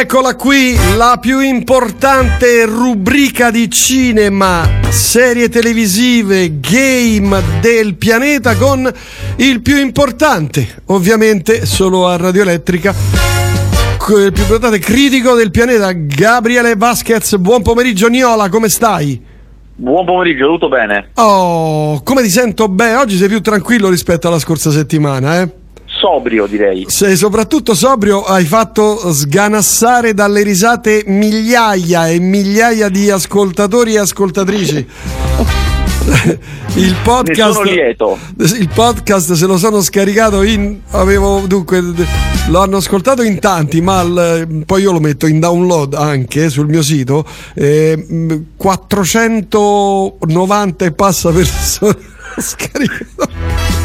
eccola qui, la più importante rubrica di cinema, serie televisive, game del pianeta con il più importante, ovviamente solo a Radio Elettrica, il più importante critico del pianeta, Gabriele Vasquez. Buon pomeriggio Niola, come stai? Buon pomeriggio, tutto bene? Oh, come ti sento bene? Oggi sei più tranquillo rispetto alla scorsa settimana, eh? Sobrio direi. Se soprattutto sobrio hai fatto sganassare dalle risate migliaia e migliaia di ascoltatori e ascoltatrici. il podcast, il podcast se lo sono scaricato in avevo dunque lo hanno ascoltato in tanti ma il, poi io lo metto in download anche sul mio sito eh, 490 e passa persone scaricato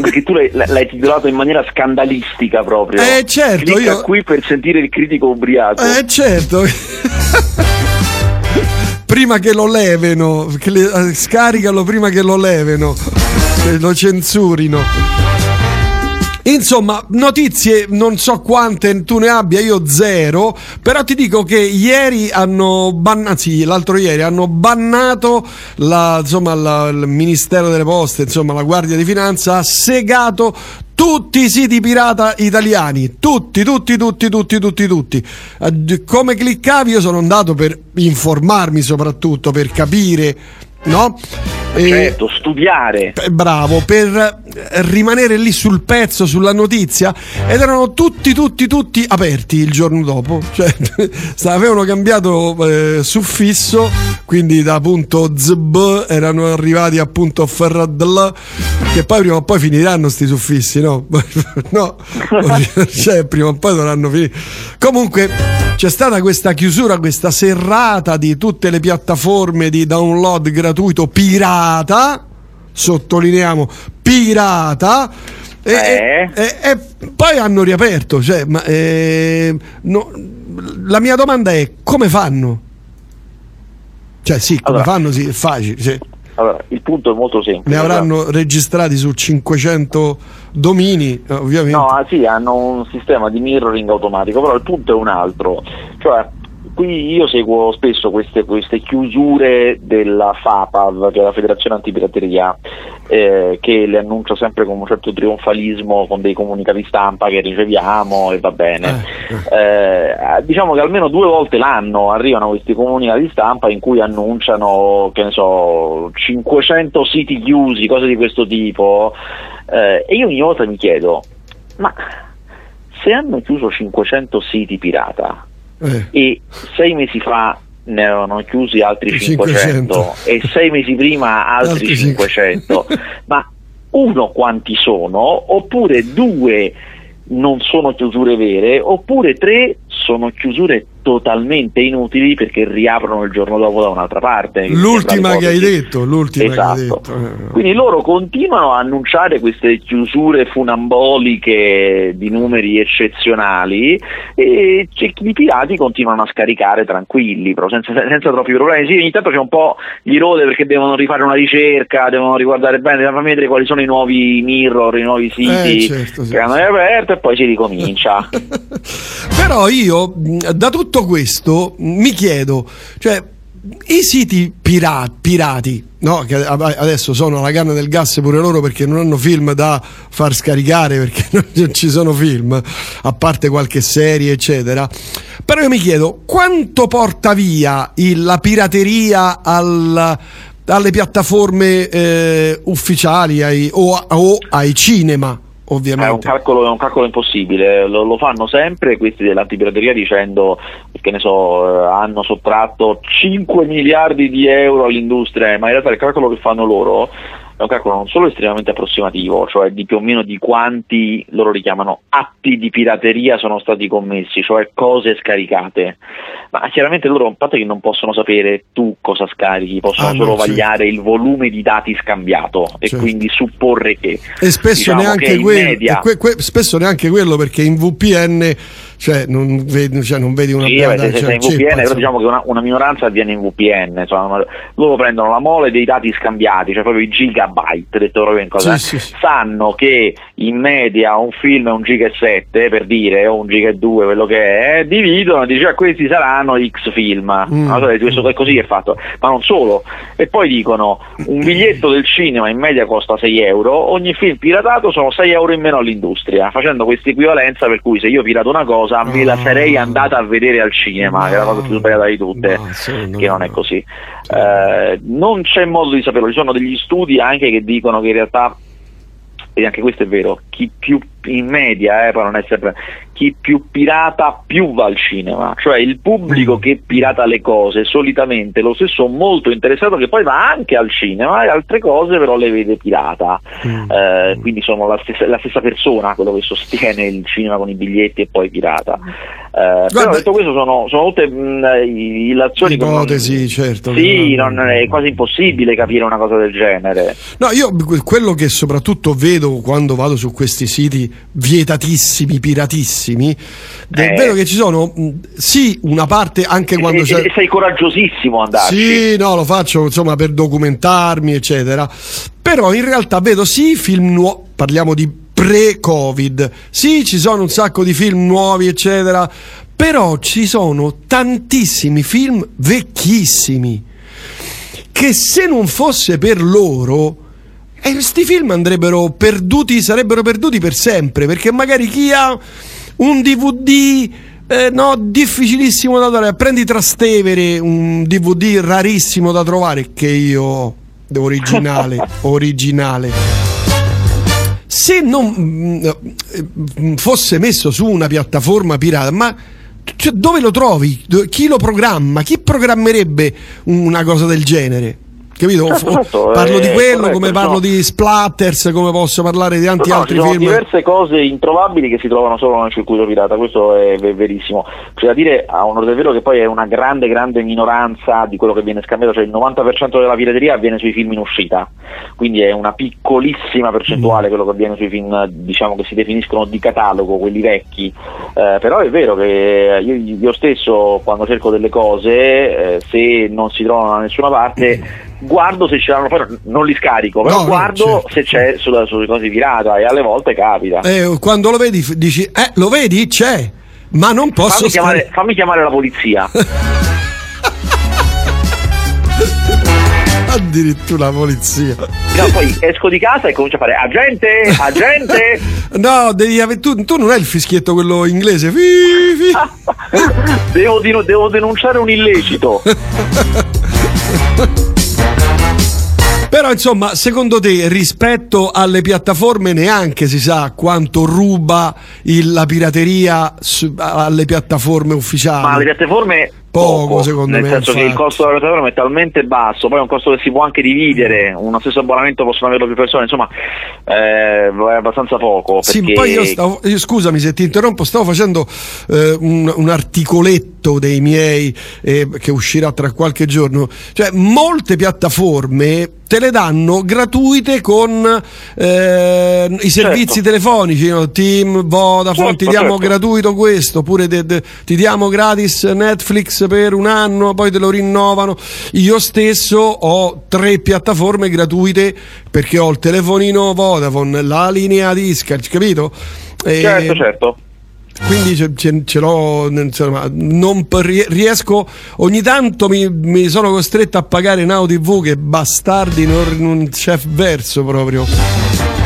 perché tu l'hai, l'hai, titolato in maniera scandalistica proprio. Eh certo, Clicca io... qui per sentire il critico ubriaco. Eh certo. prima che lo leveno, che le, eh, scaricalo prima che lo leveno, che lo censurino. Insomma, notizie non so quante tu ne abbia, io zero, però ti dico che ieri hanno bannato, sì, l'altro ieri hanno bannato la, insomma, la, il Ministero delle Poste, insomma la Guardia di Finanza ha segato tutti i siti pirata italiani, tutti, tutti, tutti, tutti, tutti, tutti. Come cliccavi io sono andato per informarmi soprattutto, per capire no? Certo, studiare. Bravo, per rimanere lì sul pezzo, sulla notizia, ed erano tutti, tutti, tutti aperti il giorno dopo. Cioè, avevano cambiato eh, suffisso, quindi da punto zb erano arrivati a punto ferradl, che poi prima o poi finiranno sti suffissi, no? no, cioè, prima o poi dovranno finire. Comunque, c'è stata questa chiusura, questa serrata di tutte le piattaforme di download gratuito pirata, sottolineiamo pirata. E, eh. e, e, poi hanno riaperto. Cioè, ma, eh, no, la mia domanda è come fanno? Cioè, sì, come allora, fanno? Sì, è facile. Sì. Allora, il punto è molto semplice. Ne avranno allora. registrati su 500 domini, ovviamente. No, ah, sì, hanno un sistema di mirroring automatico, però il punto è un altro. Cioè, qui io seguo spesso queste, queste chiusure della FAPAV, che è la Federazione Antipirateria, eh, che le annuncia sempre con un certo trionfalismo, con dei comunicati stampa che riceviamo e va bene. Eh, eh. eh, diciamo che almeno due volte l'anno arrivano questi comunicati stampa in cui annunciano, che ne so, 500 siti chiusi, cose di questo tipo, eh, e io ogni volta mi chiedo, ma se hanno chiuso 500 siti pirata, eh. e sei mesi fa ne avevano chiusi altri 500, 500. e sei mesi prima altri, altri 500. 500. Ma uno quanti sono? Oppure due non sono chiusure vere? Oppure tre sono chiusure totalmente inutili perché riaprono il giorno dopo da un'altra parte. L'ultima che hai detto, l'ultima esatto. che hai detto. Quindi loro continuano a annunciare queste chiusure funamboliche di numeri eccezionali e i pirati continuano a scaricare tranquilli, però senza, senza troppi problemi. Sì, ogni tanto c'è un po' di rode perché devono rifare una ricerca, devono riguardare bene, devono vedere quali sono i nuovi mirror, i nuovi siti eh, certo, che hanno aperto e poi si ricomincia. però io da tutto questo mi chiedo, cioè i siti pirati, pirati no? che adesso sono alla canna del gas pure loro perché non hanno film da far scaricare perché non ci sono film a parte qualche serie eccetera però io mi chiedo quanto porta via il, la pirateria al, alle piattaforme eh, ufficiali ai, o, o ai cinema ovviamente. È un calcolo, è un calcolo impossibile, lo, lo, fanno sempre questi dell'antipirateria dicendo che ne so, eh, hanno sottratto 5 miliardi di euro all'industria, ma in realtà il calcolo che fanno loro è un calcolo non solo estremamente approssimativo, cioè di più o meno di quanti loro richiamano atti di pirateria sono stati commessi, cioè cose scaricate, ma chiaramente loro a parte che non possono sapere tu cosa scarichi, possono ah, solo no, vagliare sì. il volume di dati scambiato e quindi supporre che... E spesso, diciamo neanche, quello, media... que, que, spesso neanche quello perché in VPN cioè non vedi, cioè non vedi una sì, bella, se, cioè, in VPN, però diciamo che una, una, minoranza avviene in VPN, insomma, loro prendono la mole dei dati scambiati, cioè proprio i giga terabyte, detto proprio in cosa, Sì, sì, sì. sanno che in media un film è un giga e 7 per dire o un giga e 2 quello che è, dividono e dice "Ah, questi saranno X film. Mm. No, questo è così che è fatto, ma non solo. E poi dicono un biglietto del cinema in media costa 6 euro, ogni film piratato sono 6 euro in meno all'industria, facendo questa equivalenza per cui se io pirato una cosa me la No. sarei andata a vedere al cinema, che è la cosa più sbagliata di tutte, che non è così. Eh, non c'è modo di saperlo, ci sono degli studi anche che dicono che in realtà, e anche questo è vero, chi più in media, eh, poi non è sempre, chi più pirata più va al cinema, cioè il pubblico Mm. che pirata le cose solitamente lo stesso molto interessato che poi va anche al cinema e altre cose però le vede pirata, Mm. Eh, quindi sono la stessa, la stessa persona quello che sostiene il cinema con i biglietti e poi pirata. Eh, però detto questo sono, sono tutte mh, illazioni Ipotesi, certo. sì, non- è quasi impossibile capire una cosa del genere. No, io que- quello che soprattutto vedo quando vado su questi siti vietatissimi, piratissimi, è Eh. vero che ci sono, sì, una parte anche quando E- c'è... e sei coraggiosissimo ad andarci. Sì, no, lo faccio insomma per documentarmi, eccetera. Però in realtà vedo sì film nuovi, parliamo di pre-Covid, sì, ci sono un sacco di film nuovi, eccetera, però ci sono tantissimi film vecchissimi che se non fosse per loro eh, questi film andrebbero perduti, sarebbero perduti per sempre, perché magari chi ha un DVD eh, no, difficilissimo da trovare, prendi Trastevere, un DVD rarissimo da trovare che io ho, originale, originale. Se non mm, eh, fosse messo su una piattaforma pirata, ma cioè, dove lo trovi? Chi lo programma? Chi programmerebbe una cosa del genere? Capito? Certo, O- certo, parlo di quello, corretto, come parlo sono- di splatters, come posso parlare di tanti No, altri ci sono film. diverse cose introvabili che si trovano solo nel circuito pirata, questo è ve- verissimo. C'è da dire a onore del vero che poi è una grande, grande minoranza di quello che viene scambiato, cioè il 90% della pirateria avviene sui film in uscita, quindi è una piccolissima percentuale quello che avviene sui film diciamo che si definiscono di catalogo, quelli vecchi, Eh, però è vero che io, io stesso quando cerco delle cose, eh, se non si trovano da nessuna parte, guardo se ce l'hanno, poi non li scarico, però No, guardo certo. se c'è sulla, sulle cose pirata e alle volte capita. Eh, quando lo vedi dici, eh, lo vedi? C'è, ma non posso fammi, chiamare, fammi chiamare la polizia. Addirittura la polizia. No, poi esco di casa e comincio a fare agente, agente. No, devi ave- tu, tu non hai il fischietto quello inglese. Fi, fi. devo, devo denunciare un illecito. Però insomma, secondo te rispetto alle piattaforme neanche si sa quanto ruba il- la pirateria su- alle piattaforme ufficiali? Ma le piattaforme Poco, secondo nel me, senso che il infatti. costo della piattaforma è talmente basso, poi è un costo che si può anche dividere, uno stesso abbonamento possono averlo più persone, insomma eh, è abbastanza poco. Sì, poi io stavo, io scusami se ti interrompo, stavo facendo eh, un, un articoletto dei miei eh, che uscirà tra qualche giorno. Cioè, molte piattaforme te le danno gratuite con eh, i servizi Certo. telefonici, no? Team, Vodafone, Certo, ti diamo certo. gratuito questo, oppure de- de- ti diamo gratis Netflix per un anno, poi te lo rinnovano. Io stesso ho tre piattaforme gratuite perché ho il telefonino Vodafone, la linea Discard, capito? E Certo, certo. Quindi ce, ce- ce l'ho, insomma, non riesco, ogni tanto mi, mi sono costretto a pagare Now TV che bastardi non, non c'è verso proprio.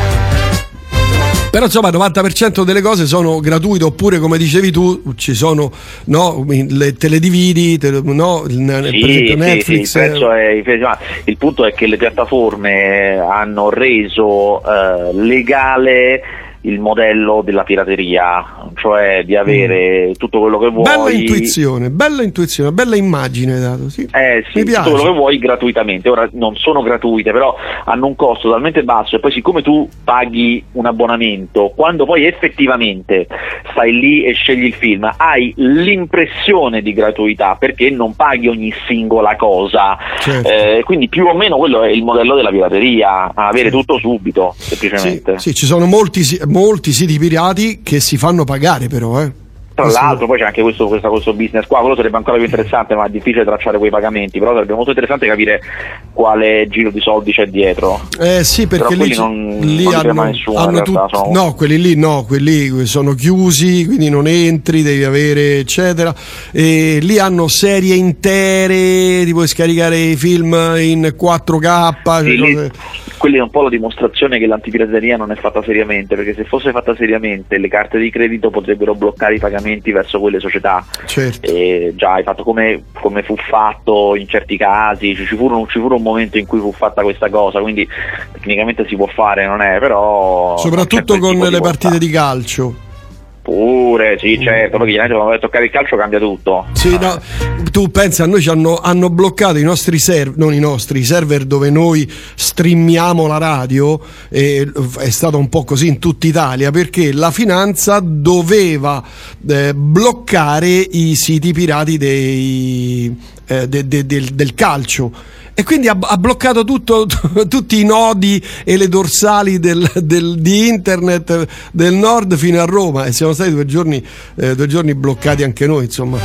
Però insomma il 90% delle cose sono gratuite oppure come dicevi tu ci sono no, le, te le dividi, te no, il- per Sì, esempio sì, Netflix. sì, il, è- il punto è che le piattaforme hanno reso eh, legale il modello della pirateria, cioè di avere tutto quello che vuoi. Bella intuizione, bella intuizione, bella immagine dato, sì. Eh sì, Mi piace. tutto quello che vuoi gratuitamente. Ora non sono gratuite, però hanno un costo talmente basso e poi siccome tu paghi un abbonamento, quando poi effettivamente stai lì e scegli il film, hai l'impressione di gratuità perché non paghi ogni singola cosa. Certo. Eh, quindi più o meno quello è il modello della pirateria, avere Sì. tutto subito, Sì, semplicemente. sì, ci sono molti, molti siti pirati che si fanno pagare però, eh. Tra l'altro poi c'è anche questo, questo, questo, business qua, quello sarebbe ancora più interessante, ma è difficile tracciare quei pagamenti, però sarebbe molto interessante capire quale giro di soldi c'è dietro. Eh sì, perché lì, non, lì non hanno, nessuno, hanno tut- sono... no, quelli lì no, quelli sono chiusi, quindi non entri, devi avere eccetera. E lì hanno serie intere, ti puoi scaricare i film in 4K. Sì, cioè lì, cose... Quelli è un po' la dimostrazione che l'antipirateria non è fatta seriamente, perché se fosse fatta seriamente le carte di credito potrebbero bloccare i pagamenti verso quelle società. Certo. E già hai fatto come, come, fu fatto in certi casi, ci fu, un, ci fu, un, momento in cui fu fatta questa cosa, quindi tecnicamente si può fare, non è, però... Soprattutto con le partite di calcio. Pure, sì, certo, poi chiaramente quando vai a toccare il calcio cambia tutto. Sì, no, tu pensi a noi ci hanno, hanno, bloccato i nostri server, non i nostri, i server dove noi streamiamo la radio, è stato un po' così in tutta Italia, perché la finanza doveva eh, bloccare i siti pirati dei, eh, de, de, de, del calcio e quindi ha, ha bloccato tutto, t- tutti i nodi e le dorsali del, del, di internet del nord fino a Roma. E siamo stati due giorni, eh, due giorni bloccati anche noi insomma.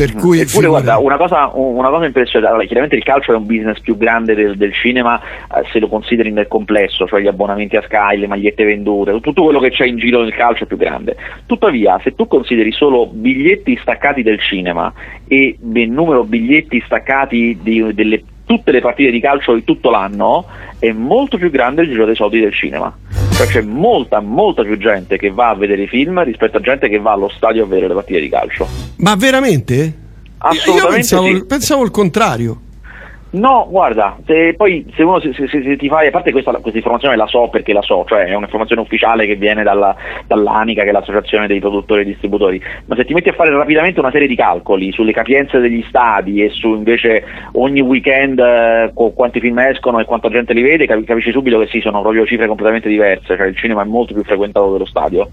Per cui Eppure, guarda, una cosa, una cosa impressionante, allora, chiaramente il calcio è un business più grande del, del cinema eh, se lo consideri nel complesso, cioè gli abbonamenti a Sky, le magliette vendute, tutto quello che c'è in giro nel calcio è più grande. Tuttavia, se tu consideri solo biglietti staccati del cinema e il numero biglietti staccati di, delle tutte le partite di calcio di tutto l'anno è molto più grande il giro dei soldi del cinema. Cioè c'è molta, molta più gente che va a vedere i film rispetto a gente che va allo stadio a vedere le partite di calcio. Ma veramente? Assolutamente. Io pensavo, sì. pensavo il contrario. No, guarda, se poi se uno se, se, se ti fai, a parte questa, questa, informazione la so perché la so, cioè è un'informazione ufficiale che viene dalla, dall'ANICA, che è l'associazione dei produttori e distributori, ma se ti metti a fare rapidamente una serie di calcoli sulle capienze degli stadi e su invece ogni weekend eh, quanti film escono e quanta gente li vede, capisci subito che sì, sono proprio cifre completamente diverse, cioè il cinema è molto più frequentato dello stadio.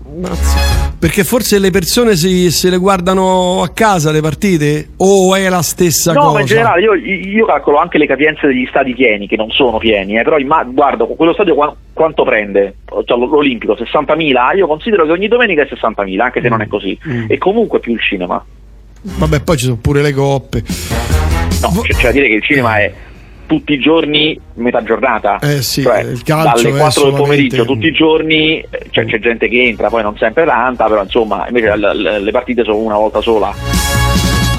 Perché forse le persone si, se le guardano a casa le partite o è la stessa no, cosa? No, ma in generale io, io calcolo anche le capienze degli stadi pieni, che non sono pieni, eh, però imma- guardo quello stadio qua- quanto prende, cioè, l'Olimpico 60.000, io considero che ogni domenica è 60.000, anche se mm. non è così, mm. e comunque più il cinema. Vabbè, poi ci sono pure le coppe. No, c'è, c'è da dire che il cinema è tutti i giorni metà giornata eh sì, cioè, il calcio dalle 4 del pomeriggio tutti i giorni cioè, c'è gente che entra poi non sempre tanta però insomma invece le partite sono una volta sola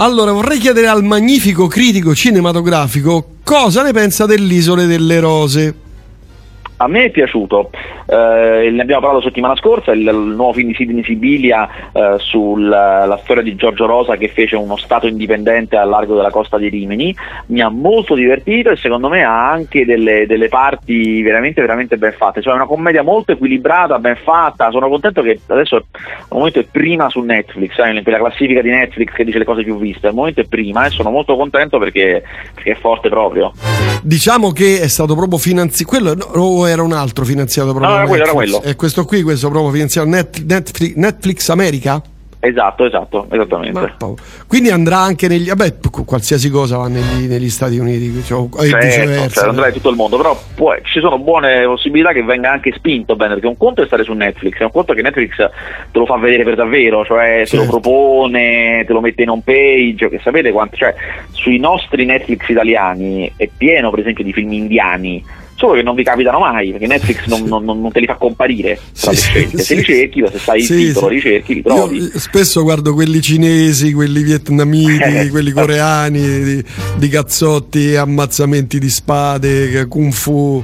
allora vorrei chiedere al magnifico critico cinematografico cosa ne pensa dell'Isole delle Rose a me è piaciuto, eh, ne abbiamo parlato settimana scorsa, il, il nuovo film di Sidney Sibilia eh, sulla storia di Giorgio Rosa che fece uno stato indipendente al largo della costa di Rimini, mi ha molto divertito e secondo me ha anche delle, delle parti veramente, veramente ben fatte, cioè è una commedia molto equilibrata, ben fatta, sono contento che adesso al momento è prima su Netflix, eh, per la classifica di Netflix che dice le cose più viste, al momento è prima e sono molto contento perché, perché, è forte proprio. Diciamo che è stato proprio finanziato, quello no, era un altro finanziato proprio. No, era quello, era quello. E questo qui, questo proprio finanziato Net, Netflix, Netflix America? Esatto, esatto, esattamente. Quindi andrà anche negli. Vabbè, qualsiasi cosa va negli, negli Stati Uniti, cioè, certo, cioè, andrà in tutto il mondo, però può, ci sono buone possibilità che venga anche spinto bene, perché un conto è stare su Netflix, è un conto che Netflix te lo fa vedere per davvero, cioè certo. te lo certo. propone, te lo mette in home page, che sapete quanto, cioè sui nostri Netflix italiani è pieno per esempio di film indiani solo che non vi capitano mai perché Netflix non, non, non te li fa comparire tra sì, le scelte. se li cerchi, se sai il titolo, li cerchi, li trovi. Io spesso guardo quelli cinesi, quelli vietnamiti, eh. quelli coreani, di, di cazzotti, ammazzamenti di spade, kung fu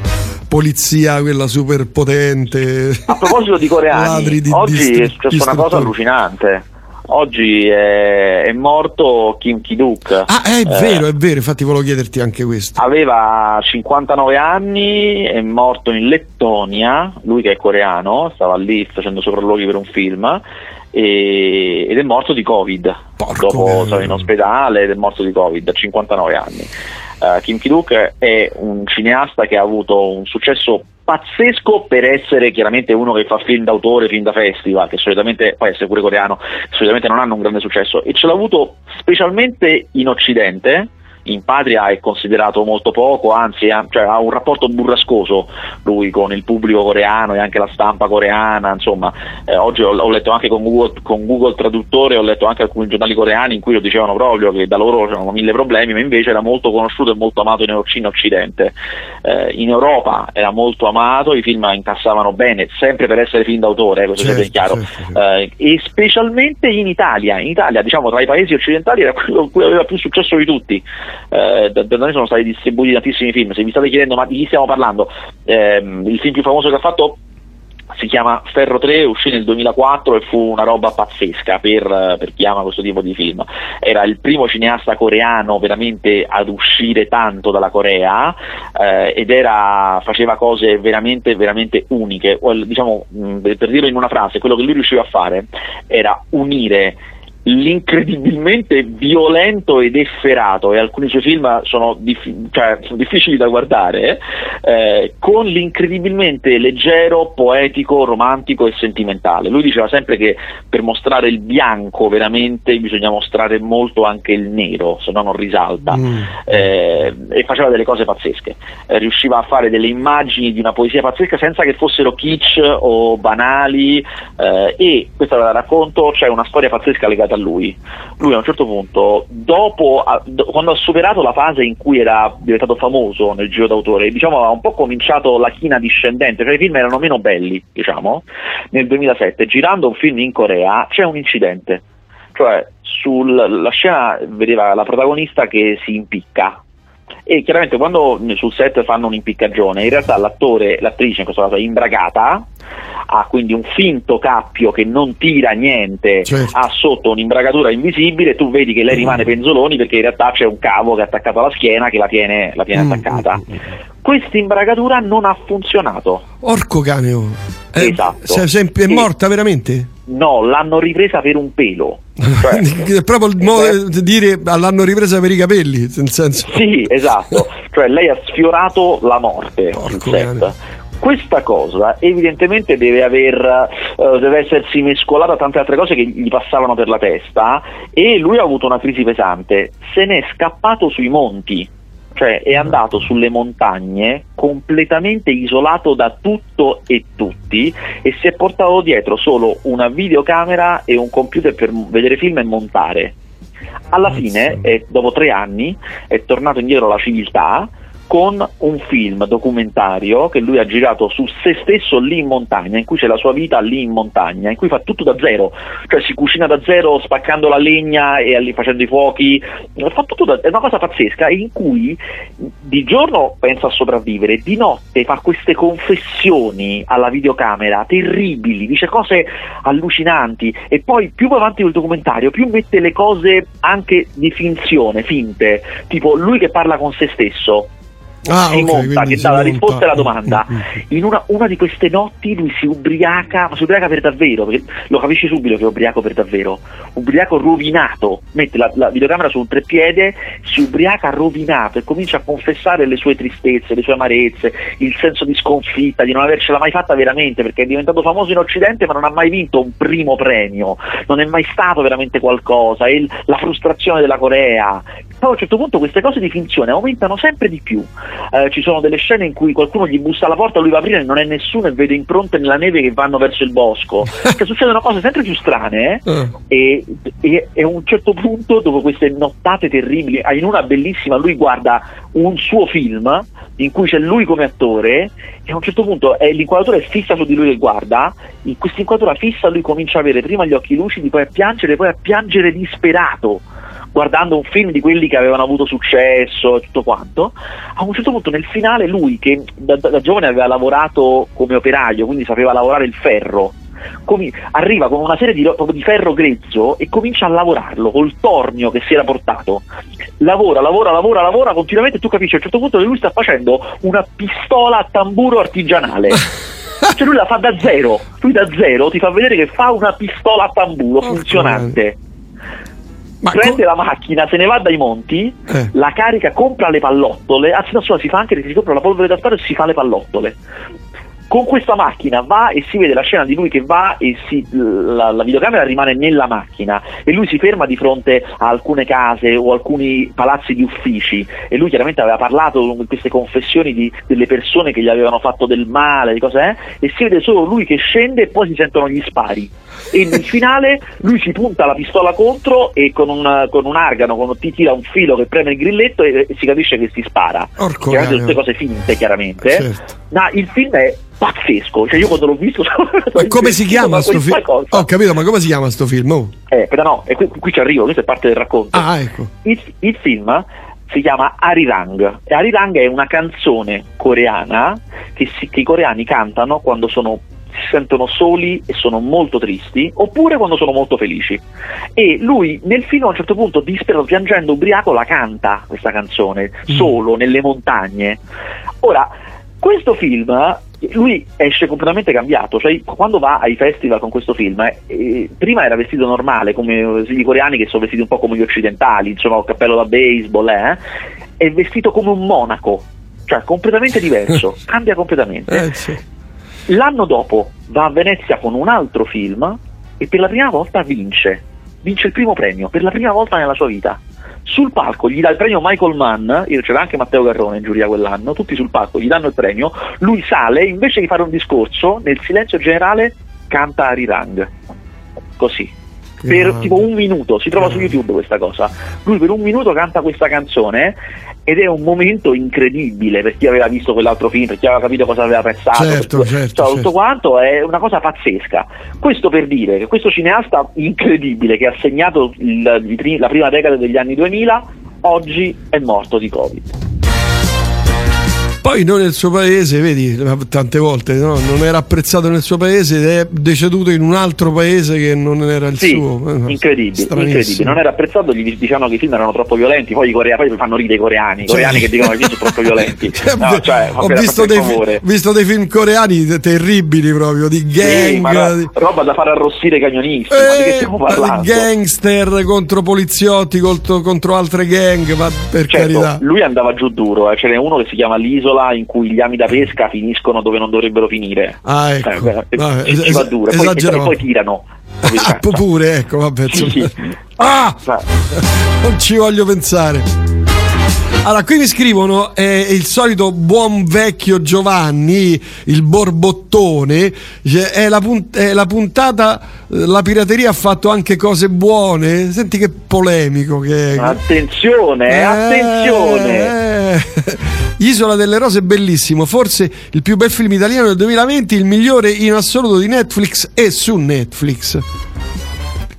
polizia quella super potente. A proposito di coreani, di, oggi è successa una cosa allucinante oggi è, è, morto Kim Ki-duk. Ah, è eh, vero, è vero, infatti volevo chiederti anche questo. Aveva 59 anni, è morto in Lettonia, lui che è coreano, stava lì facendo sopralluoghi per un film. E, ed è morto di Covid. Porco Dopo stava in ospedale ed è morto di Covid a 59 anni. Uh, Kim Ki-duk è un cineasta che ha avuto un successo pazzesco per essere chiaramente uno che fa film d'autore, film da festival, che solitamente, poi essere pure coreano, solitamente non hanno un grande successo. E ce l'ha avuto specialmente in Occidente in patria è considerato molto poco, anzi ha, cioè, ha un rapporto burrascoso lui con il pubblico coreano e anche la stampa coreana, insomma, eh, oggi ho, ho, letto anche con Google, con Google, Traduttore, ho letto anche alcuni giornali coreani in cui lo dicevano proprio che da loro c'erano mille problemi, ma invece era molto conosciuto e molto amato in, in Occidente. Eh, in Europa era molto amato, i film incassavano bene, sempre per essere film d'autore, eh, questo certo, è chiaro, certo, certo. Eh, e specialmente in Italia, in Italia diciamo tra i paesi occidentali era quello in cui aveva più successo di tutti, eh, da, noi sono stati distribuiti tantissimi film, se vi state chiedendo ma di chi stiamo parlando, ehm, il film più famoso che ha fatto si chiama Ferro 3, uscì nel 2004 e fu una roba pazzesca per, per, chi ama questo tipo di film. Era il primo cineasta coreano veramente ad uscire tanto dalla Corea eh, ed era, faceva cose veramente, veramente uniche. Diciamo, per dirlo in una frase, quello che lui riusciva a fare era unire l'incredibilmente violento ed efferato, e alcuni suoi film sono, dif- cioè, sono difficili da guardare, eh, con l'incredibilmente leggero, poetico, romantico e sentimentale. Lui diceva sempre che per mostrare il bianco veramente bisogna mostrare molto anche il nero, se no non risalta, mm. eh, e faceva delle cose pazzesche, eh, riusciva a fare delle immagini di una poesia pazzesca senza che fossero kitsch o banali, eh, e questa la racconto, c'è una storia pazzesca legata a lui. Lui a un certo punto, dopo, quando ha superato la fase in cui era diventato famoso nel giro d'autore, diciamo aveva un po' cominciato la china discendente, cioè i film erano meno belli, diciamo, nel 2007, girando un film in Corea c'è un incidente, cioè sulla scena vedeva la protagonista che si impicca e chiaramente quando sul set fanno un'impiccagione in realtà l'attore, l'attrice in questo caso è imbragata ha quindi un finto cappio che non tira niente, certo. ha sotto un'imbragatura invisibile e tu vedi che lei mm. rimane penzoloni perché in realtà c'è un cavo che è attaccato alla schiena che la tiene, la tiene mm. attaccata. Mm. Questa imbragatura non ha funzionato. Orco cane, oh. eh, esatto. È, è morta veramente? No, l'hanno ripresa per un pelo. Cioè, è proprio il modo di dire l'hanno ripresa per i capelli, nel senso. Sì, esatto. cioè lei ha sfiorato la morte Porco questa cosa evidentemente deve, aver, uh, deve essersi mescolata a tante altre cose che gli passavano per la testa e lui ha avuto una crisi pesante, se n'è scappato sui monti, cioè è andato sulle montagne completamente isolato da tutto e tutti e si è portato dietro solo una videocamera e un computer per vedere film e montare. Alla fine, eh, dopo tre anni, è tornato indietro alla civiltà con un film documentario che lui ha girato su se stesso lì in montagna, in cui c'è la sua vita lì in montagna, in cui fa tutto da zero, cioè si cucina da zero spaccando la legna e facendo i fuochi, fa tutto da, è una cosa pazzesca in cui di giorno pensa a sopravvivere, di notte fa queste confessioni alla videocamera terribili, dice cose allucinanti. E poi più va avanti col documentario più mette le cose anche di finzione, finte, tipo lui che parla con se stesso ah, si okay, monta, che dà la risposta alla domanda. Mm, mm, mm. In una, una, di queste notti lui si ubriaca, ma si ubriaca per davvero, perché lo capisci subito che è ubriaco per davvero. Ubriaco rovinato, mette la, la videocamera su un treppiede, si ubriaca rovinato e comincia a confessare le sue tristezze, le sue amarezze, il senso di sconfitta, di non avercela mai fatta veramente, perché è diventato famoso in Occidente ma non ha mai vinto un primo premio, non è mai stato veramente qualcosa, e la frustrazione della Corea. Poi a un certo punto queste cose di finzione aumentano sempre di più eh, ci sono delle scene in cui qualcuno gli bussa alla porta, lui va a aprire e non è nessuno e vede impronte nella neve che vanno verso il bosco. cioè, succedono cose sempre più strane eh? uh. e, e, e, a un certo punto, dopo queste nottate terribili, in una bellissima, lui guarda un suo film in cui c'è lui come attore e a un certo punto è, l'inquadratura è fissa su di lui che guarda, in questa inquadratura fissa lui comincia a avere prima gli occhi lucidi, poi a piangere, poi a piangere disperato guardando un film di quelli che avevano avuto successo e tutto quanto, a un certo punto nel finale lui che da, da giovane aveva lavorato come operaio, quindi sapeva lavorare il ferro, Com- arriva con una serie di, di, ferro grezzo e comincia a lavorarlo col tornio che si era portato. Lavora, lavora, lavora, lavora continuamente e tu capisci a un certo punto che lui sta facendo una pistola a tamburo artigianale. cioè lui la fa da zero, lui da zero ti fa vedere che fa una pistola a tamburo funzionante. Ma prende co- la macchina, se ne va dai monti, eh. la carica, compra le pallottole, anzi no, scusa, si fa anche si compra la polvere da sparo e si fa le pallottole. con questa macchina va e si vede la scena di lui che va e si, la, la, videocamera rimane nella macchina e lui si ferma di fronte a alcune case o alcuni palazzi di uffici e lui chiaramente aveva parlato con queste confessioni di, delle persone che gli avevano fatto del male, di cos'è, e si vede solo lui che scende e poi si sentono gli spari e nel finale lui si punta la pistola contro e con un, con un argano con, ti tira un filo che preme il grilletto e, e si capisce che si spara. Orco chiaramente tutte cose finte chiaramente. Certo. Ma il film è pazzesco, cioè io quando l'ho visto Ma come si chiama sto film? Ho oh, capito, ma come si chiama sto film? Oh. Eh, però no, e qui, qui ci arrivo, questa è parte del racconto. Ah, ecco. Il, il film si chiama Arirang e Arirang è una canzone coreana che, si, che i coreani cantano quando sono si sentono soli e sono molto tristi, oppure quando sono molto felici. E lui nel film a un certo punto, disperato, piangendo, ubriaco, la canta questa canzone, mm. solo, nelle montagne. Ora, questo film lui esce completamente cambiato, cioè quando va ai festival con questo film, eh, prima era vestito normale, come i coreani che sono vestiti un po' come gli occidentali, insomma, cappello da baseball, eh, è vestito come un monaco, cioè completamente diverso, cambia completamente. Eh, sì. L'anno dopo va a Venezia con un altro film e per la prima volta vince, vince il primo premio, per la prima volta nella sua vita. Sul palco gli dà il premio Michael Mann, c'era anche Matteo Garrone in giuria quell'anno, tutti sul palco gli danno il premio, lui sale, invece di fare un discorso, nel silenzio generale canta Arirang. Così per tipo un minuto, si trova su YouTube questa cosa. Lui per un minuto canta questa canzone ed è un momento incredibile per chi aveva visto quell'altro film, per chi aveva capito cosa aveva pensato, certo, per, certo, cioè, certo. tutto quanto è una cosa pazzesca. Questo per dire che questo cineasta incredibile che ha segnato il, la prima decada degli anni 2000 oggi è morto di Covid. Poi non nel suo paese, vedi, tante volte no? non era apprezzato nel suo paese ed è deceduto in un altro paese che non era il sì, suo. Eh, incredibile, incredibile, non era apprezzato, gli dicevano che i film erano troppo violenti, poi i coreani poi fanno ridere i coreani, i coreani che dicono che i film sono troppo violenti. no, cioè, Ho visto dei, fi- visto dei, film coreani terribili proprio, di gang. Sì, di... roba da fare arrossire i camionisti, eh, di che eh, stiamo parlando? Gangster contro poliziotti, contro, contro altre gang, ma per certo, carità. Lui andava giù duro, eh. ce n'è uno che si chiama L'Isola in cui gli ami da pesca finiscono dove non dovrebbero finire. Ah, ecco. Eh, no, es- va duro. Poi, e poi, poi tirano. Ah, pure, ecco, vabbè. Sì. Ah! Non ci voglio pensare. Allora, qui mi scrivono eh, il solito buon vecchio Giovanni, il borbottone, è la, punt- è la puntata, eh, la pirateria ha fatto anche cose buone. Senti che polemico che è. Attenzione, eh, attenzione. Eh. Isola delle Rose è bellissimo, forse il più bel film italiano del 2020, il migliore in assoluto di Netflix e su Netflix.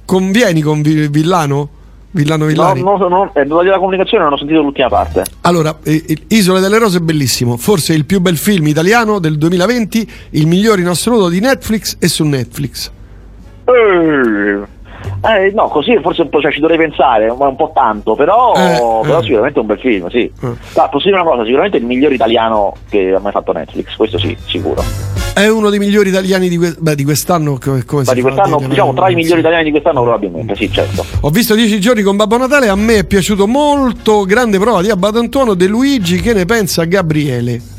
Convieni con Villano? Villano Villani? No, no, no, eh, della comunicazione non ho sentito l'ultima parte. Allora, eh, Isole delle Rose è bellissimo, forse il più bel film italiano del 2020, il migliore in assoluto di Netflix e su Netflix. Eh. Eh, no, così forse un po', cioè, ci dovrei pensare, un, un po' tanto, però, eh, però eh. sicuramente è un bel film, sì. Eh. Ah, posso dire una cosa, sicuramente il miglior italiano che ha mai fatto Netflix, questo sì, sicuro. È uno dei migliori italiani di, que- beh, di quest'anno, come, come di quest'anno diciamo tra i migliori italiani di quest'anno probabilmente, sì, certo. Ho visto Dieci giorni con Babbo Natale, a me è piaciuto molto, grande prova di Abbatantuono De Luigi, che ne pensa Gabriele?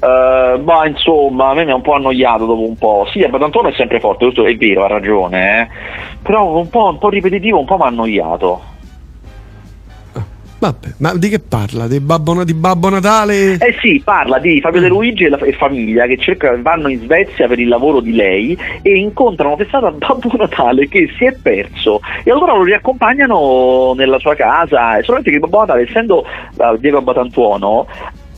Uh, ma insomma, a me mi ha un po' annoiato dopo un po'. Sì, Abbatantuono è sempre forte, questo è vero, ha ragione, eh? però un po', un po' ripetitivo, un po' mi ha annoiato. Vabbè, ma di che parla? Di Babbo, di Babbo, Natale? Eh sì, parla di Fabio De Luigi e, la, e famiglia che cerca, vanno in Svezia per il lavoro di lei e incontrano per strada Babbo Natale che si è perso e allora lo riaccompagnano nella sua casa, solamente che Babbo Natale, essendo uh, Diego Abbatantuono,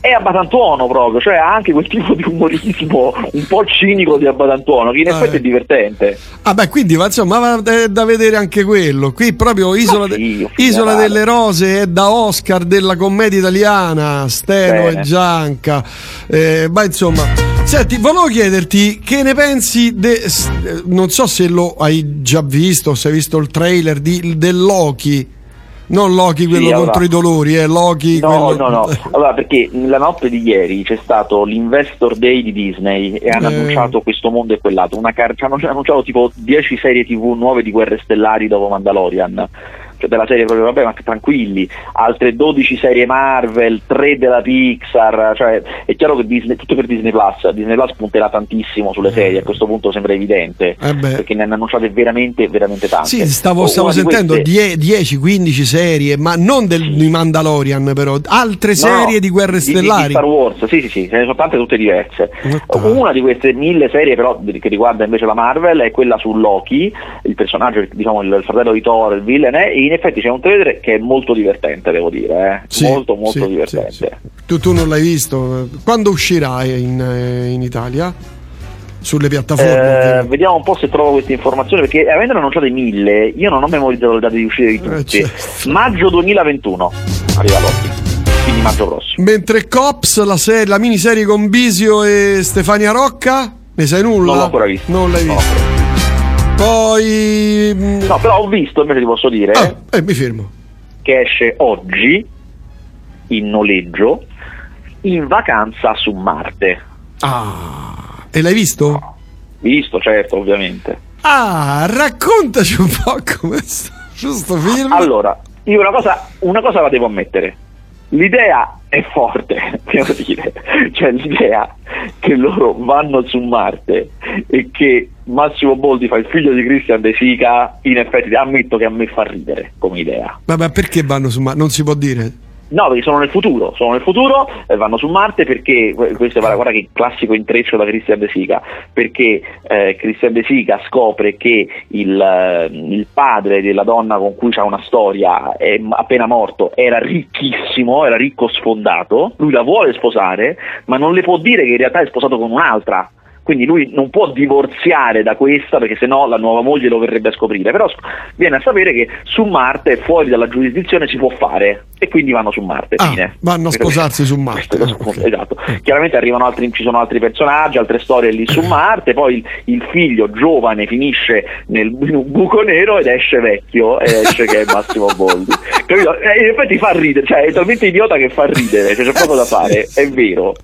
è Abbatantuono proprio, cioè ha anche quel tipo di umorismo un po' cinico di Abbatantuono, che in effetti eh. è divertente. Ah beh, quindi insomma è da vedere anche quello. Qui proprio Isola, sì, de- Isola delle Rose è da Oscar della commedia italiana, Steno Bene. e Gianca. Eh, ma insomma... Senti, volevo chiederti che ne pensi, de, non so se lo hai già visto, se hai visto il trailer di, del Loki non Loki quello sì, allora, contro i dolori, eh, Loki. No, quello... no, no. Allora, perché la notte di ieri c'è stato l'Investor Day di Disney e hanno eh. annunciato questo mondo e quell'altro. Una car- hanno annunciato tipo 10 serie TV nuove di guerre stellari dopo Mandalorian cioè della serie proprio vabbè ma tranquilli, altre 12 serie Marvel, 3 della Pixar, cioè è chiaro che Disney, tutto per Disney Plus, Disney Plus punterà tantissimo sulle serie, a questo punto sembra evidente, Eh perché ne hanno annunciate veramente, veramente tante. Sì, stavo, stavo di sentendo queste- 10-15 serie, ma non del, Sì. di Mandalorian, però altre serie no, di guerre di- di- stellari. Di, Star Wars, sì, sì, sì, ce ne sono tante tutte diverse. What the- Una di queste mille serie, però, che riguarda invece la Marvel, è quella su Loki, il personaggio, diciamo, il, fratello di Thor, il villain, eh, e in effetti c'è un trailer che è molto divertente, devo dire, eh. Sì, molto, molto sì, divertente. sì. Tu, tu non l'hai visto? Quando uscirà in, eh, in Italia? Sulle piattaforme? Eh, vediamo un po' se trovo queste informazioni perché avendone annunciate mille io non ho memorizzato le date di uscita di Eh, tutti certo. maggio 2021 arriva Loki quindi maggio prossimo Mentre Cops, la, serie- la miniserie con Bisio e Stefania Rocca, ne sai nulla? non l'ho ancora visto Non l'hai No. visto. Poi... mm, no però ho visto invece ti posso dire ah, eh, mi fermo. che esce oggi in noleggio in vacanza su Marte. Ah, e l'hai visto? Visto, certo, ovviamente. Ah, raccontaci un po' come sta questo film. Allora, io una cosa, una cosa la devo ammettere. L'idea è forte, devo dire. Cioè l'idea che loro vanno su Marte e che Massimo Boldi fa il figlio di Christian De Sica, in effetti ammetto che a me fa ridere come idea. Vabbè, perché vanno su Marte? Non si può dire. No, perché sono nel futuro, sono nel futuro e vanno su Marte perché, questo è guarda, che classico intreccio da Christian De Sica, perché eh, Christian De Sica scopre che il, eh, il padre della donna con cui c'ha una storia è appena morto era ricchissimo, era ricco sfondato, lui la vuole sposare, ma non le può dire che in realtà è sposato con un'altra. Quindi lui non può divorziare da questa perché sennò la nuova moglie lo verrebbe a scoprire. Però viene a sapere che su Marte, fuori dalla giurisdizione, si può fare. E quindi vanno su Marte. Ah, fine. vanno a sposarsi su Marte. Ah, spunto, ok. Esatto. Chiaramente arrivano altri, ci sono altri personaggi, altre storie lì su Marte, poi il, il figlio giovane finisce nel, in un buco nero ed esce vecchio e esce che è Massimo Boldi. Capito? E in effetti fa ridere, cioè è talmente idiota che fa ridere, cioè, c'è poco da fare, è vero.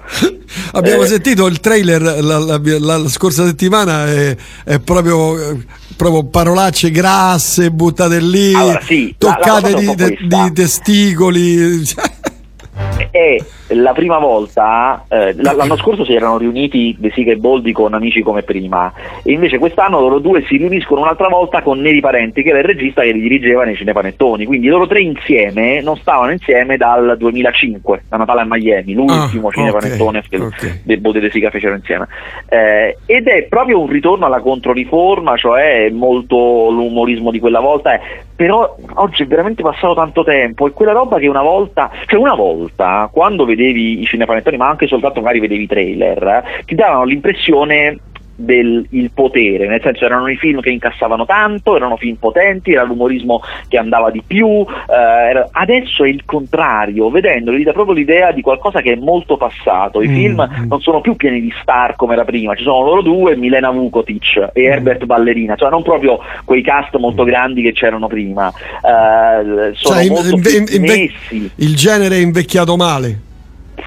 Abbiamo Eh. sentito il trailer la, la- la- la scorsa settimana, è, è proprio, eh, proprio parolacce grasse buttate lì, Allora, sì, toccate di, questa. di testicoli. è la prima volta, eh, l'anno scorso si erano riuniti De Sica e Boldi con amici come prima. E invece quest'anno loro due si riuniscono un'altra volta con Neri Parenti che era il regista che li dirigeva nei cinepanettoni, quindi loro tre insieme non stavano insieme dal 2005, da Natale a Miami, l'ultimo Ah, cinepanettone ok, che ok. De Boldi e De Sica fecero insieme. Eh, ed è proprio un ritorno alla controriforma, cioè molto l'umorismo di quella volta, eh, però oggi è veramente passato tanto tempo e quella roba che una volta, cioè una volta quando vedevi i cinepanettoni ma anche soltanto magari vedevi i trailer, eh, ti davano l'impressione del il potere, nel senso erano i film che incassavano tanto, erano film potenti, era l'umorismo che andava di più, eh, era- adesso è il contrario, vedendoli dà proprio l'idea di qualcosa che è molto passato, i Mm, film mm. non sono più pieni di star come era prima, ci sono loro due, Milena Vukotic e Herbert Ballerina, cioè non proprio quei cast molto grandi che c'erano prima, eh, sono Cioè, molto inve- messi. il genere è invecchiato male.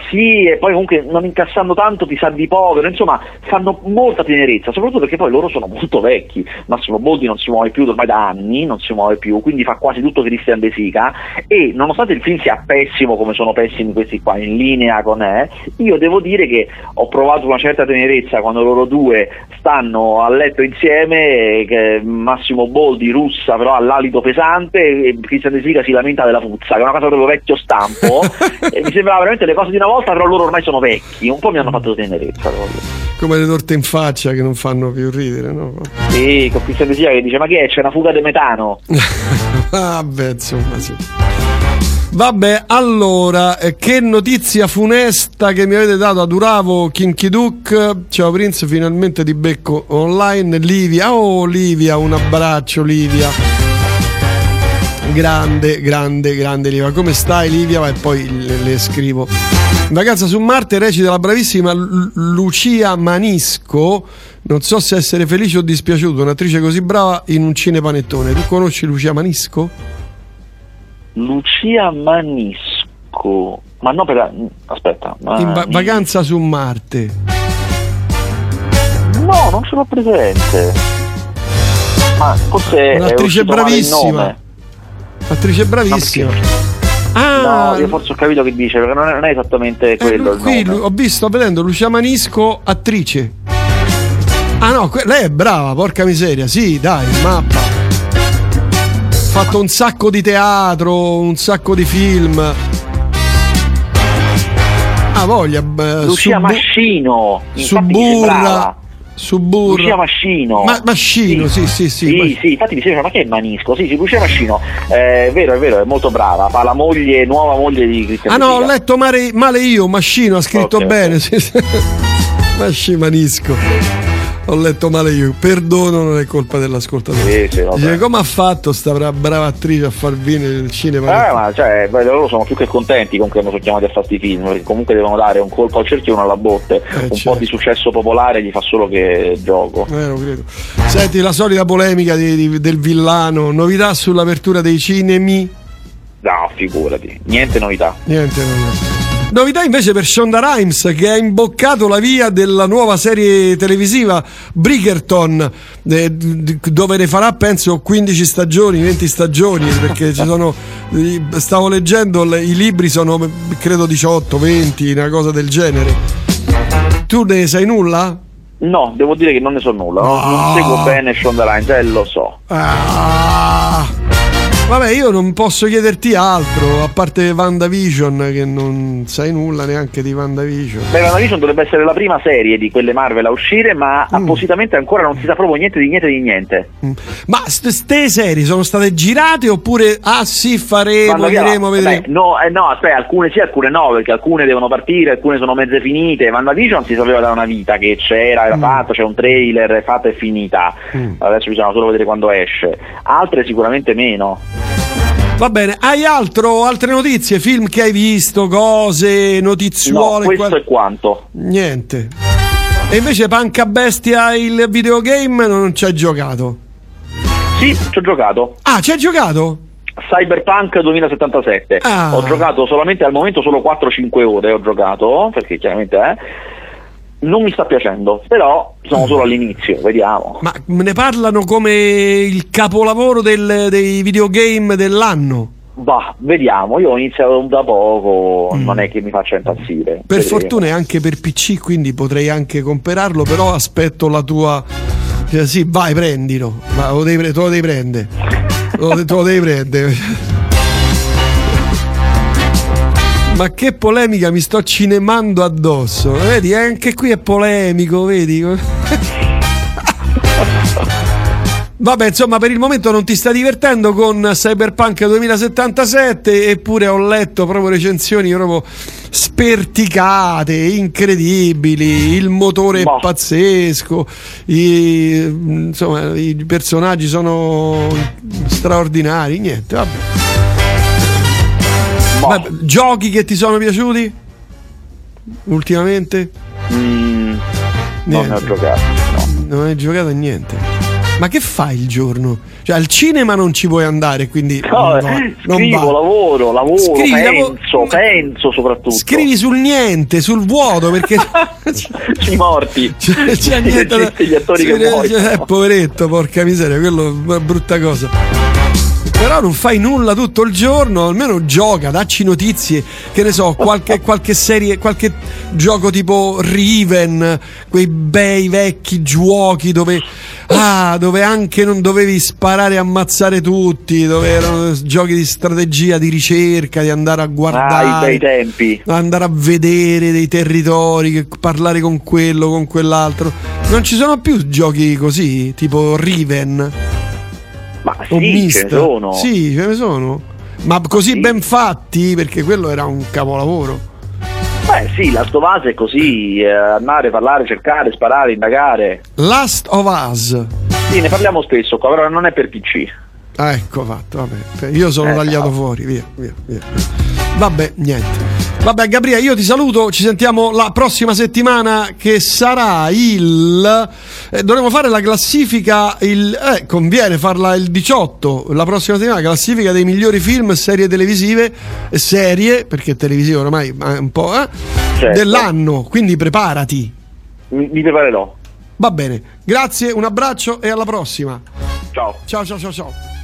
Sì, e poi comunque non incassando tanto ti sa di povero, insomma fanno molta tenerezza, soprattutto perché poi loro sono molto vecchi. Massimo Boldi non si muove più ormai da anni, non si muove più, quindi fa quasi tutto Christian De Sica e nonostante il film sia pessimo come sono pessimi questi qua, in linea con eh, io devo dire che ho provato una certa tenerezza quando loro due stanno a letto insieme, e che Massimo Boldi russa però ha l'alito pesante e Christian De Sica si lamenta della puzza, che è una cosa proprio vecchio stampo e mi sembrava veramente le cose di una volta, però loro ormai sono vecchi, un po' mi hanno fatto tenerezza. Come le torte in faccia che non fanno più ridere, no? Sì, con Christian De Sica che dice ma che è, c'è una fuga di metano. Vabbè, insomma, sì. Vabbè, allora, eh, che notizia funesta che mi avete dato a Duravo, Kinky Duke. Ciao Prince, finalmente ti becco online. Livia, oh Livia, un abbraccio Livia. Grande, grande, grande Livia. Come stai Livia? E poi le, le scrivo. In vacanza su Marte recita la bravissima Lu- Lucia Manisco. Non so se essere felice o dispiaciuto, un'attrice così brava in un cinepanettone. Tu conosci Lucia Manisco? Lucia Manisco. Ma no, per... aspetta. In va- vacanza su Marte. No, non ce l'ho presente. Ma forse è Un'attrice bravissima. Attrice bravissima. Ah, no, io forse ho capito che dice, perché non è, non è esattamente quello. Eh, qui ho visto, sto vedendo Lucia Manisco, attrice. Ah no, que- lei è brava, porca miseria, sì, dai, mappa. Ha fatto un sacco di teatro, un sacco di film. Ah, voglia. Lucia Subbu- Mascino. Suburra. Suburra. Lucia Mascino. Ma, Mascino, sì, sì, sì. Sì, sì, sì, infatti mi sembra, ma che è Manisco? Sì, sì, Lucia Mascino. Eh, è vero, è vero, è molto brava. Fa la moglie, nuova moglie di Cristian Ah no, ho letto male, male io, Mascino, ha scritto okay, bene. Okay. Masci Manisco ho letto male io. Perdono, non è colpa dell'ascoltatore. Sì, sì, Dice, come ha fatto sta brava attrice a far venire il cinema? Eh, ma cioè, beh, loro sono più che contenti con che hanno chiamati a fare questi film, perché comunque devono dare un colpo al cerchio e uno alla botte. Eh, un certo. po' di successo popolare gli fa solo che gioco. Eh, lo credo. Senti, la solita polemica di, di, del villano, novità sull'apertura dei cinemi? No, figurati, niente novità. Niente novità. Novità invece per Shonda Rhimes che ha imboccato la via della nuova serie televisiva Bridgerton eh, dove ne farà penso 15 stagioni, 20 stagioni perché ci sono stavo leggendo i libri sono credo 18, 20, una cosa del genere. Tu ne sai nulla? No, devo dire che non ne so nulla, no. non seguo bene Shonda Rhimes, eh, lo so. Ah. Vabbè, io non posso chiederti altro, a parte WandaVision, che non sai nulla neanche di WandaVision. Beh, WandaVision dovrebbe essere la prima serie di quelle Marvel a uscire, ma mm. appositamente ancora non si sa proprio niente di niente di niente. Mm. Ma queste serie sono state girate oppure, ah sì, faremo, vedremo, vedremo? no, eh, no, aspetta, alcune sì, alcune no, perché alcune devono partire, alcune sono mezze finite. WandaVision si sapeva da una vita che c'era, era mm. fatto, c'è un trailer, è fatta e finita. Mm. Adesso bisogna solo vedere quando esce. Altre sicuramente meno. Va bene, hai altro, altre notizie, film che hai visto, cose, notiziole? No, questo qua... è quanto. Niente. E invece Panca Bestia il videogame non ci hai giocato? Sì, ci ho giocato. Ah, ci hai giocato? Cyberpunk 2077. Ah. Ho giocato solamente al momento solo 4-5 ore ho giocato, perché chiaramente è. Eh, non mi sta piacendo, però sono solo all'inizio, vediamo. Ma ne parlano come il capolavoro del, dei videogame dell'anno? Bah, vediamo, io ho iniziato da poco, mm. non è che mi faccia impazzire. Per vedremo. fortuna è anche per PC, quindi potrei anche comprarlo, però aspetto la tua... Cioè, sì, vai, prendilo, ma lo devi, te lo devi prendere. te lo devi prendere. Ma che polemica mi sto cinemando addosso. Vedi, anche qui è polemico, vedi? Vabbè, insomma, per il momento non ti sta divertendo con Cyberpunk 2077, eppure ho letto proprio recensioni proprio sperticate, incredibili, il motore boh. è pazzesco, i, insomma, i personaggi sono straordinari, niente, vabbè. Vabbè, giochi che ti sono piaciuti? Ultimamente? Mm, non ne ho giocato. No. Non hai giocato a niente. Ma che fai il giorno? Cioè al cinema non ci puoi andare, quindi no, no, scrivo, lavoro, lavoro, Scrivi, penso, lavoro, penso soprattutto. Scrivi sul niente, sul vuoto, perché i morti. C'è, c'è niente gli attori che muoiono. Eh, poveretto, porca miseria, quello è una brutta cosa. Però non fai nulla tutto il giorno, almeno gioca, dacci notizie, che ne so, qualche, qualche serie, qualche gioco tipo Riven, quei bei vecchi giochi dove, ah, dove anche non dovevi sparare e ammazzare tutti, dove erano giochi di strategia, di ricerca, di andare a guardare, ah, bei tempi. andare a vedere dei territori, parlare con quello, con quell'altro. Non ci sono più giochi così, tipo Riven. Ma sì, ce ne sono. Sì, ce ne sono. Ma così sì. ben fatti, perché quello era un capolavoro. Beh sì, Last of Us è così, eh, andare, parlare, cercare, sparare, indagare. Last of Us. Sì, ne parliamo spesso qua, però non è per PC. Ah, ecco fatto, vabbè. Io sono eh, tagliato no. fuori, via, via, via. Vabbè, niente. Vabbè, Gabriele, io ti saluto. Ci sentiamo la prossima settimana che sarà il. Eh, dovremo fare la classifica. Il... Eh, conviene farla il 18. La prossima settimana, classifica dei migliori film, serie televisive. Serie, perché televisive ormai è un po'. Eh, certo. Dell'anno. Quindi preparati. Mi, mi preparerò. Va bene. Grazie, un abbraccio e alla prossima. Ciao. Ciao, ciao, ciao, ciao.